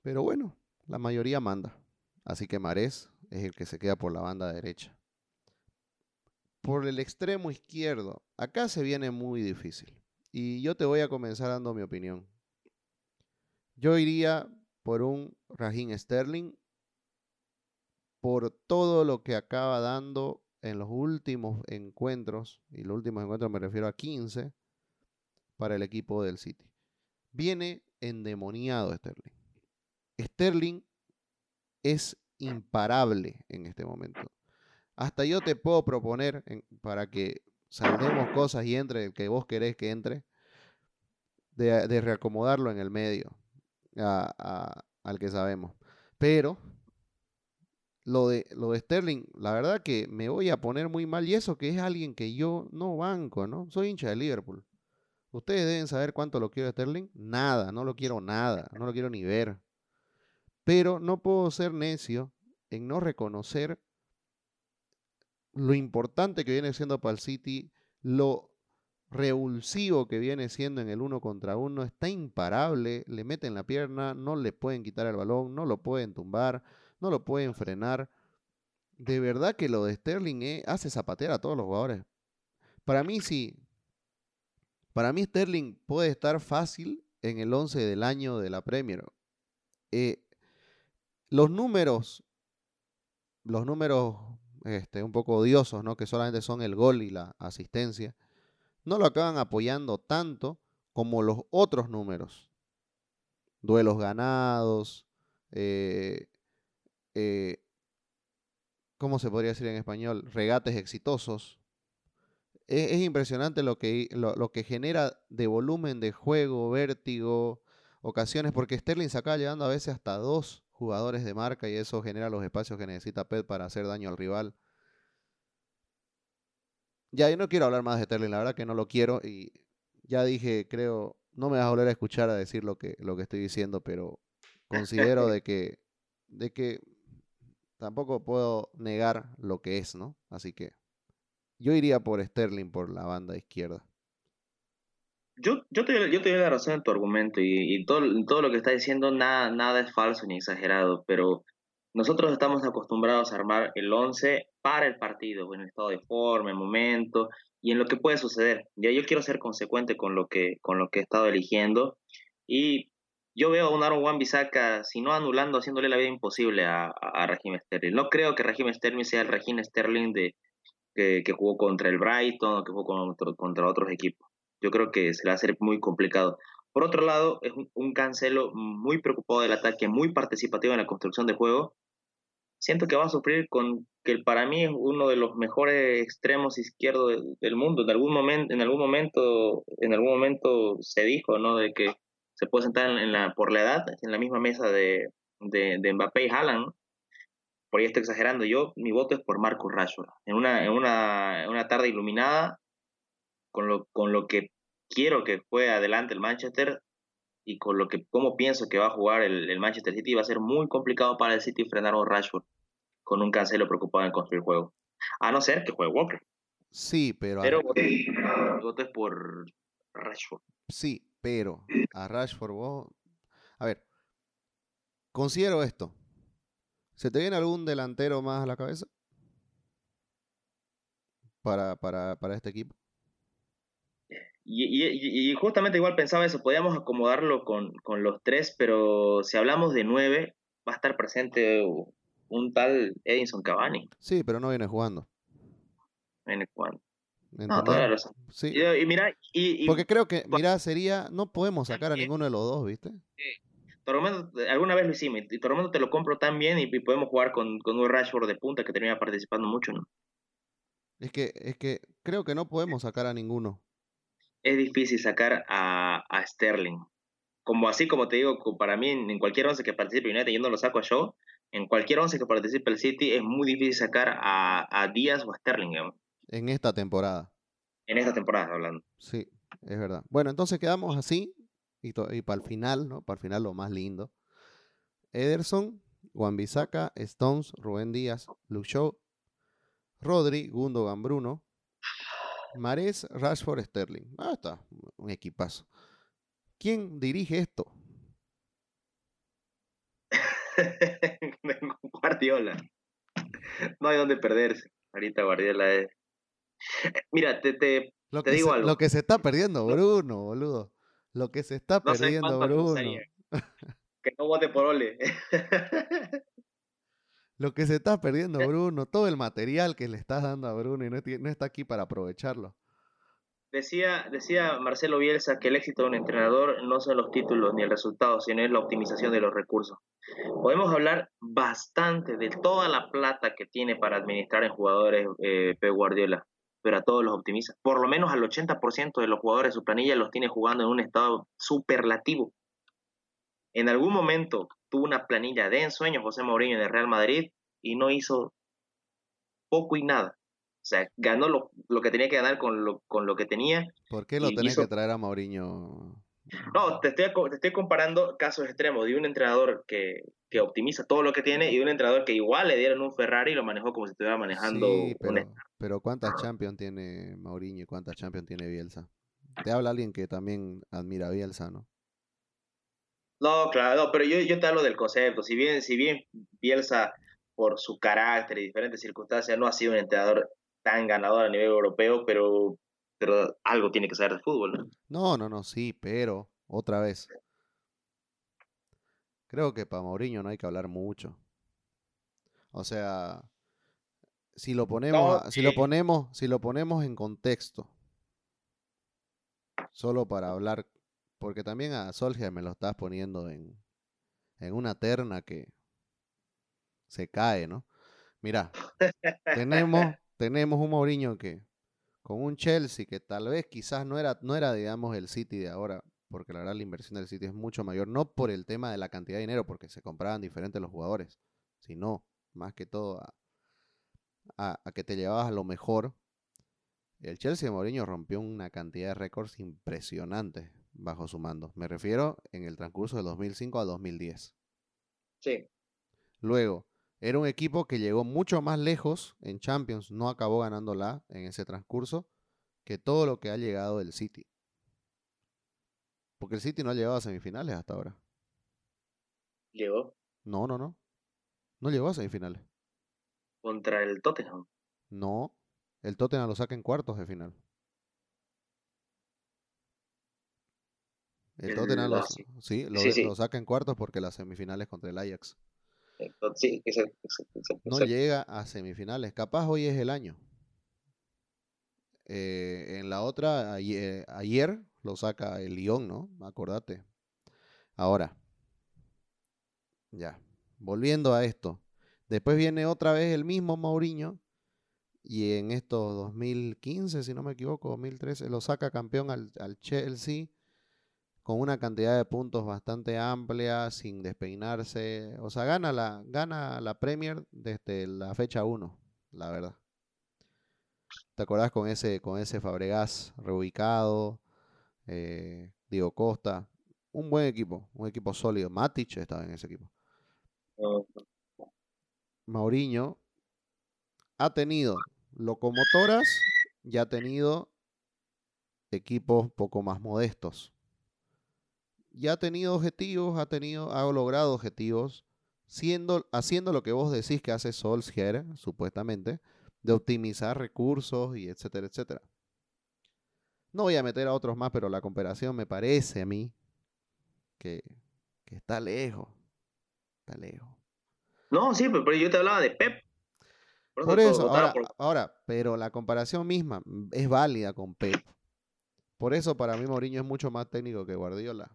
Pero bueno, la mayoría manda. Así que Marés es el que se queda por la banda derecha por el extremo izquierdo. Acá se viene muy difícil. Y yo te voy a comenzar dando mi opinión. Yo iría por un Raheem Sterling por todo lo que acaba dando en los últimos encuentros, y los últimos encuentros me refiero a 15, para el equipo del City. Viene endemoniado Sterling. Sterling es imparable en este momento. Hasta yo te puedo proponer para que saldemos cosas y entre el que vos querés que entre, de, reacomodarlo en el medio al que sabemos. Pero lo de, lo de Sterling, la verdad que me voy a poner muy mal y eso que es alguien que yo no banco, ¿no? Soy hincha de Liverpool. Ustedes deben saber cuánto lo quiero a Sterling. Nada, no lo quiero nada, no lo quiero ni ver. Pero no puedo ser necio en no reconocer lo importante que viene siendo para el City, lo revulsivo que viene siendo en el uno contra uno, está imparable, le meten la pierna, no le pueden quitar el balón, no lo pueden tumbar, no lo pueden frenar. De verdad que lo de Sterling eh, hace zapatear a todos los jugadores. Para mí sí, para mí Sterling puede estar fácil en el 11 del año de la Premier. Eh, los números, los números este, un poco odiosos, ¿no? que solamente son el gol y la asistencia, no lo acaban apoyando tanto como los otros números. Duelos ganados, eh, eh, ¿cómo se podría decir en español? Regates exitosos. Es, impresionante lo que, lo, que genera de volumen de juego, vértigo, ocasiones, porque Sterling se acaba llegando a veces hasta dos jugadores de marca y eso genera los espacios que necesita Pet para hacer daño al rival. Ya, yo no quiero hablar más de Sterling, la verdad que no lo quiero y ya dije, creo, no me vas a volver a escuchar a decir lo que, lo que estoy diciendo, pero considero de que, de que tampoco puedo negar lo que es, ¿no? Así que yo iría por Sterling por la banda izquierda. Yo, yo, te, yo te doy la razón en tu argumento y, todo, todo lo que está diciendo nada, nada es falso ni exagerado, pero nosotros estamos acostumbrados a armar el 11 para el partido, en el estado de forma, en momento y en lo que puede suceder. Ya yo quiero ser consecuente con lo que, con lo que he estado eligiendo y yo veo a un Aaron Wan Bisaca, si no anulando, haciéndole la vida imposible a, a, Raheem Sterling. No creo que Raheem Sterling sea el Raheem Sterling de, que, que jugó contra el Brighton o que jugó contra, contra otros equipos. Yo creo que se le va a hacer muy complicado. Por otro lado, es un, Cancelo muy preocupado del ataque, muy participativo en la construcción de juego. Siento que va a sufrir con que para mí es uno de los mejores extremos izquierdos del mundo. En algún momento, en algún momento, en algún momento se dijo, ¿no? De que se puede sentar en la, por la edad en la misma mesa de, de, Mbappé y Haaland. Por ahí estoy exagerando. Yo, mi voto es por Marcus Rashford. En una, en una, en una tarde iluminada, con lo, con lo que quiero que juegue adelante el Manchester y con lo que como pienso que va a jugar el, Manchester City va a ser muy complicado para el City frenar a Rashford con un cancelo preocupado en construir juego. A no ser que juegue Walker. Sí, pero... Pero voto es por Rashford. Sí, pero a Rashford vos... A ver, considero esto. ¿Se te viene algún delantero más a la cabeza? Para, para, para este equipo. Y, justamente igual pensaba eso, podíamos acomodarlo con, con, los tres, pero si hablamos de nueve, va a estar presente un tal Edinson Cavani. Sí, pero no viene jugando. Viene jugando. No, toda razón. Sí. Y, mira, y, Porque creo que, mira, sería, no podemos sacar a ninguno de los dos, ¿viste? Sí. alguna vez lo hicimos, y Tormento te lo compro tan bien y, podemos jugar con, con un Rashford de punta que termina participando mucho, ¿no? Es que, es que creo que no podemos sacar a ninguno es difícil sacar a, Sterling. Como así como te digo, para mí en, cualquier once que participe United, yo no lo saco a Shaw, en cualquier once que participe el City es muy difícil sacar a, a Díaz o a Sterling. En esta temporada. En esta temporada hablando. Sí, es verdad. Bueno, entonces quedamos así y, y para el final, ¿no? Para el final lo más lindo. Ederson, Juan Bisaca, Stones, Rubén Díaz, Luke Shaw, Rodri, Gundogan, Bruno, Mares, Rashford, Sterling. Ah, está, un equipazo. ¿Quién dirige esto? Guardiola. No hay donde perderse. Ahorita Guardiola es. Mira, te, te, lo te digo algo. Lo que se está perdiendo, Bruno, boludo. Lo que se está perdiendo, Bruno. Que no vote por Ole. Lo que se está perdiendo, eh. Bruno, todo el material que le estás dando a Bruno y no, está aquí para aprovecharlo. Decía, decía Marcelo Bielsa que el éxito de un entrenador no son los títulos ni el resultado, sino es la optimización de los recursos. Podemos hablar bastante de toda la plata que tiene para administrar en jugadores eh, Pep Guardiola, pero a todos los optimiza. Por lo menos al 80% de los jugadores de su planilla los tiene jugando en un estado superlativo. En algún momento tuvo una planilla de ensueño José Mourinho de Real Madrid y no hizo poco y nada. O sea, ganó lo, lo que tenía que ganar con lo, con lo que tenía. ¿Por qué lo tenés que traer a Mourinho? No, te estoy, te estoy comparando casos extremos de un entrenador que, que, optimiza todo lo que tiene y de un entrenador que igual le dieron un Ferrari y lo manejó como si estuviera manejando sí, pero, pero ¿cuántas Champions tiene Mourinho y cuántas Champions tiene Bielsa? Te habla alguien que también admira a Bielsa, ¿no? No, claro, pero yo, yo te hablo del concepto. Si bien, si bien Bielsa, por su carácter y diferentes circunstancias, no ha sido un entrenador tan ganador a nivel europeo, pero, pero algo tiene que saber de fútbol, ¿no? No, no, no, sí, pero otra vez. Creo que para Mourinho no hay que hablar mucho. O sea, si lo ponemos, si lo ponemos, si lo ponemos en contexto, solo para hablar porque también a Solskjaer me lo estás poniendo en, en una terna que se cae, ¿no? Mira, tenemos, tenemos un Mourinho que con un Chelsea que tal vez quizás no era, no era, digamos, el City de ahora, porque la verdad la inversión del City es mucho mayor, no por el tema de la cantidad de dinero, porque se compraban diferentes los jugadores, sino más que todo a, a que te llevabas a lo mejor. El Chelsea de Mourinho rompió una cantidad de récords impresionantes bajo su mando. Me refiero en el transcurso de 2005 a 2010. Sí. Luego, era un equipo que llegó mucho más lejos en Champions, no acabó ganándola en ese transcurso, que todo lo que ha llegado del City. Porque el City no ha llegado a semifinales hasta ahora. ¿Llegó? No, no, no. No llegó a semifinales. Contra el Tottenham. No, el Tottenham lo saca en cuartos de final. El, Tottenham lo, sí, lo, saca en cuartos porque las semifinales contra el Ajax. sí, no llega a semifinales. Capaz hoy es el año. Eh, en la otra, ayer, lo saca el Lyon, ¿no? Acordate. Ahora, ya, volviendo a esto. Después viene otra vez el mismo Mauriño y en estos 2015, si no me equivoco, 2013, lo saca campeón al, al Chelsea con una cantidad de puntos bastante amplia, sin despeinarse. O sea, gana la, gana la Premier desde la fecha 1, la verdad. ¿Te acordás con ese, con ese Fabregas reubicado? Eh, Diego Costa. Un buen equipo, un equipo sólido. Matic estaba en ese equipo. Mauriño ha tenido locomotoras y ha tenido equipos poco más modestos. Y ha tenido objetivos, ha tenido, ha logrado objetivos, siendo, haciendo lo que vos decís que hace Solskjaer, supuestamente, de optimizar recursos y etcétera, etcétera. No voy a meter a otros más, pero la comparación me parece a mí que, está lejos. Está lejos. No, sí, pero yo te hablaba de Pep. Por eso, ahora, ahora, pero la comparación misma es válida con Pep. Por eso para mí Mourinho es mucho más técnico que Guardiola.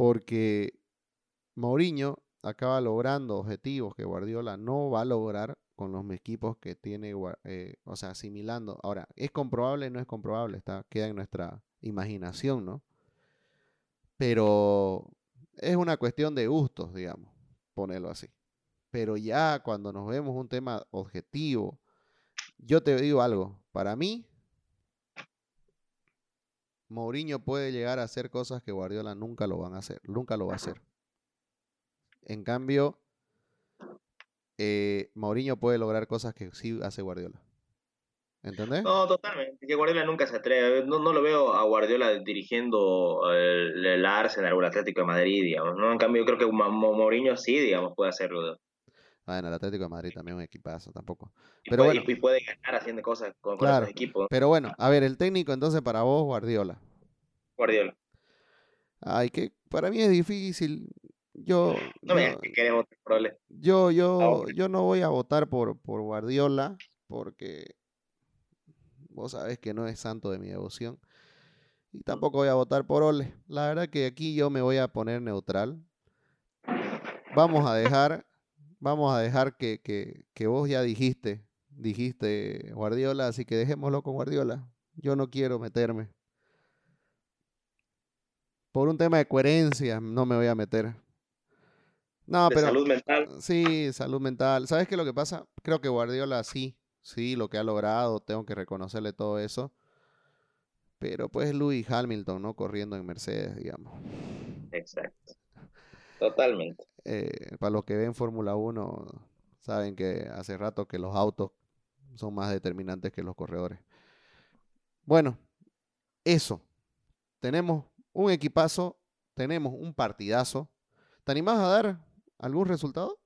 Porque Mourinho acaba logrando objetivos que Guardiola no va a lograr con los equipos que tiene, eh, o sea, asimilando. Ahora, ¿es comprobable? No es comprobable, está, queda en nuestra imaginación, ¿no? Pero es una cuestión de gustos, digamos, ponerlo así. Pero ya cuando nos vemos un tema objetivo, yo te digo algo, para mí, Mourinho puede llegar a hacer cosas que Guardiola nunca lo van a hacer, nunca lo va a hacer. En cambio, eh, Mourinho puede lograr cosas que sí hace Guardiola. ¿Entendés? No, totalmente. Que Guardiola nunca se atreve. No, no lo veo a Guardiola dirigiendo el, el Arsenal o el Atlético de Madrid, digamos. ¿no? En cambio, yo creo que Mourinho sí, digamos, puede hacerlo. Bueno, el Atlético de Madrid también es un equipazo, tampoco. Pero bueno, y puede ganar haciendo cosas con, claro, equipos. Pero bueno, a ver, el técnico entonces para vos, Guardiola. Guardiola. Ay, que para mí es difícil. Yo, no yo, yo, yo, yo no voy a votar por, por Guardiola porque vos sabés que no es santo de mi devoción. Y tampoco voy a votar por Ole. La verdad que aquí yo me voy a poner neutral. Vamos a dejar, vamos a dejar que, que, que vos ya dijiste, dijiste Guardiola, así que dejémoslo con Guardiola. Yo no quiero meterme. Por un tema de coherencia no me voy a meter. No, pero. Salud mental. Sí, salud mental. ¿Sabes qué es lo que pasa? Creo que Guardiola sí, sí, lo que ha logrado, tengo que reconocerle todo eso. Pero pues Louis Hamilton, ¿no? Corriendo en Mercedes, digamos. Exacto. Totalmente. Eh, para los que ven Fórmula 1, saben que hace rato que los autos son más determinantes que los corredores. Bueno, eso. Tenemos un equipazo, tenemos un partidazo. ¿Te animás a dar ¿Algún resultado?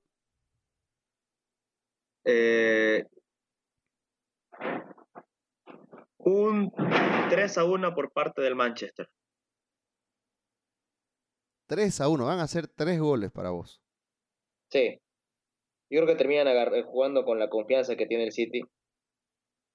Eh, un 3 a 1 por parte del Manchester. 3 a 1, van a ser 3 goles para vos. Sí. Yo creo que terminan eh, jugando con la confianza que tiene el City.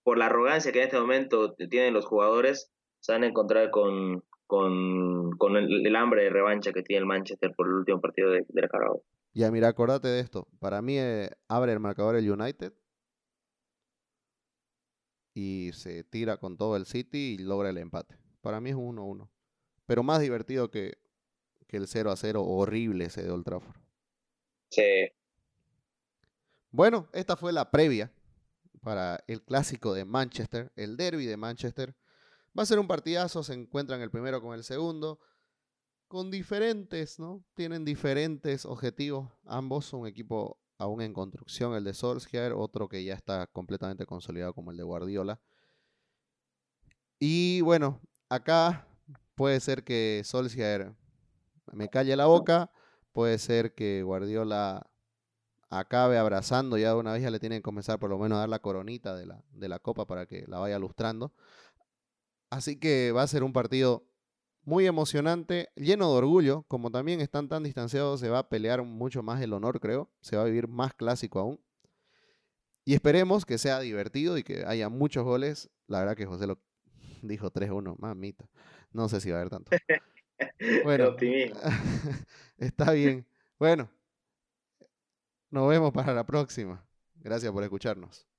Por la arrogancia que en este momento tienen los jugadores, se van a encontrar con, con, con el, hambre de revancha que tiene el Manchester por el último partido de, de la Carabao. Ya, mira, acordate de esto. Para mí eh, abre el marcador el United y se tira con todo el City y logra el empate. Para mí es un 1-1. Pero más divertido que, que el 0-0 horrible ese de Old Trafford. Sí. Bueno, esta fue la previa para el clásico de Manchester, el derby de Manchester. Va a ser un partidazo, se encuentran el primero con el segundo con diferentes, ¿no? Tienen diferentes objetivos. Ambos son un equipo aún en construcción, el de Solskjaer, otro que ya está completamente consolidado como el de Guardiola. Y bueno, acá puede ser que Solskjaer me calle la boca, puede ser que Guardiola acabe abrazando, ya de una vez ya le tienen que comenzar por lo menos a dar la coronita de la, de la copa para que la vaya lustrando. Así que va a ser un partido muy emocionante, lleno de orgullo, como también están tan distanciados, se va a pelear mucho más el honor, creo, se va a vivir más clásico aún. Y esperemos que sea divertido y que haya muchos goles. La verdad que José lo dijo 3-1, mamita. No sé si va a haber tanto. Bueno, está bien. Bueno, nos vemos para la próxima. Gracias por escucharnos.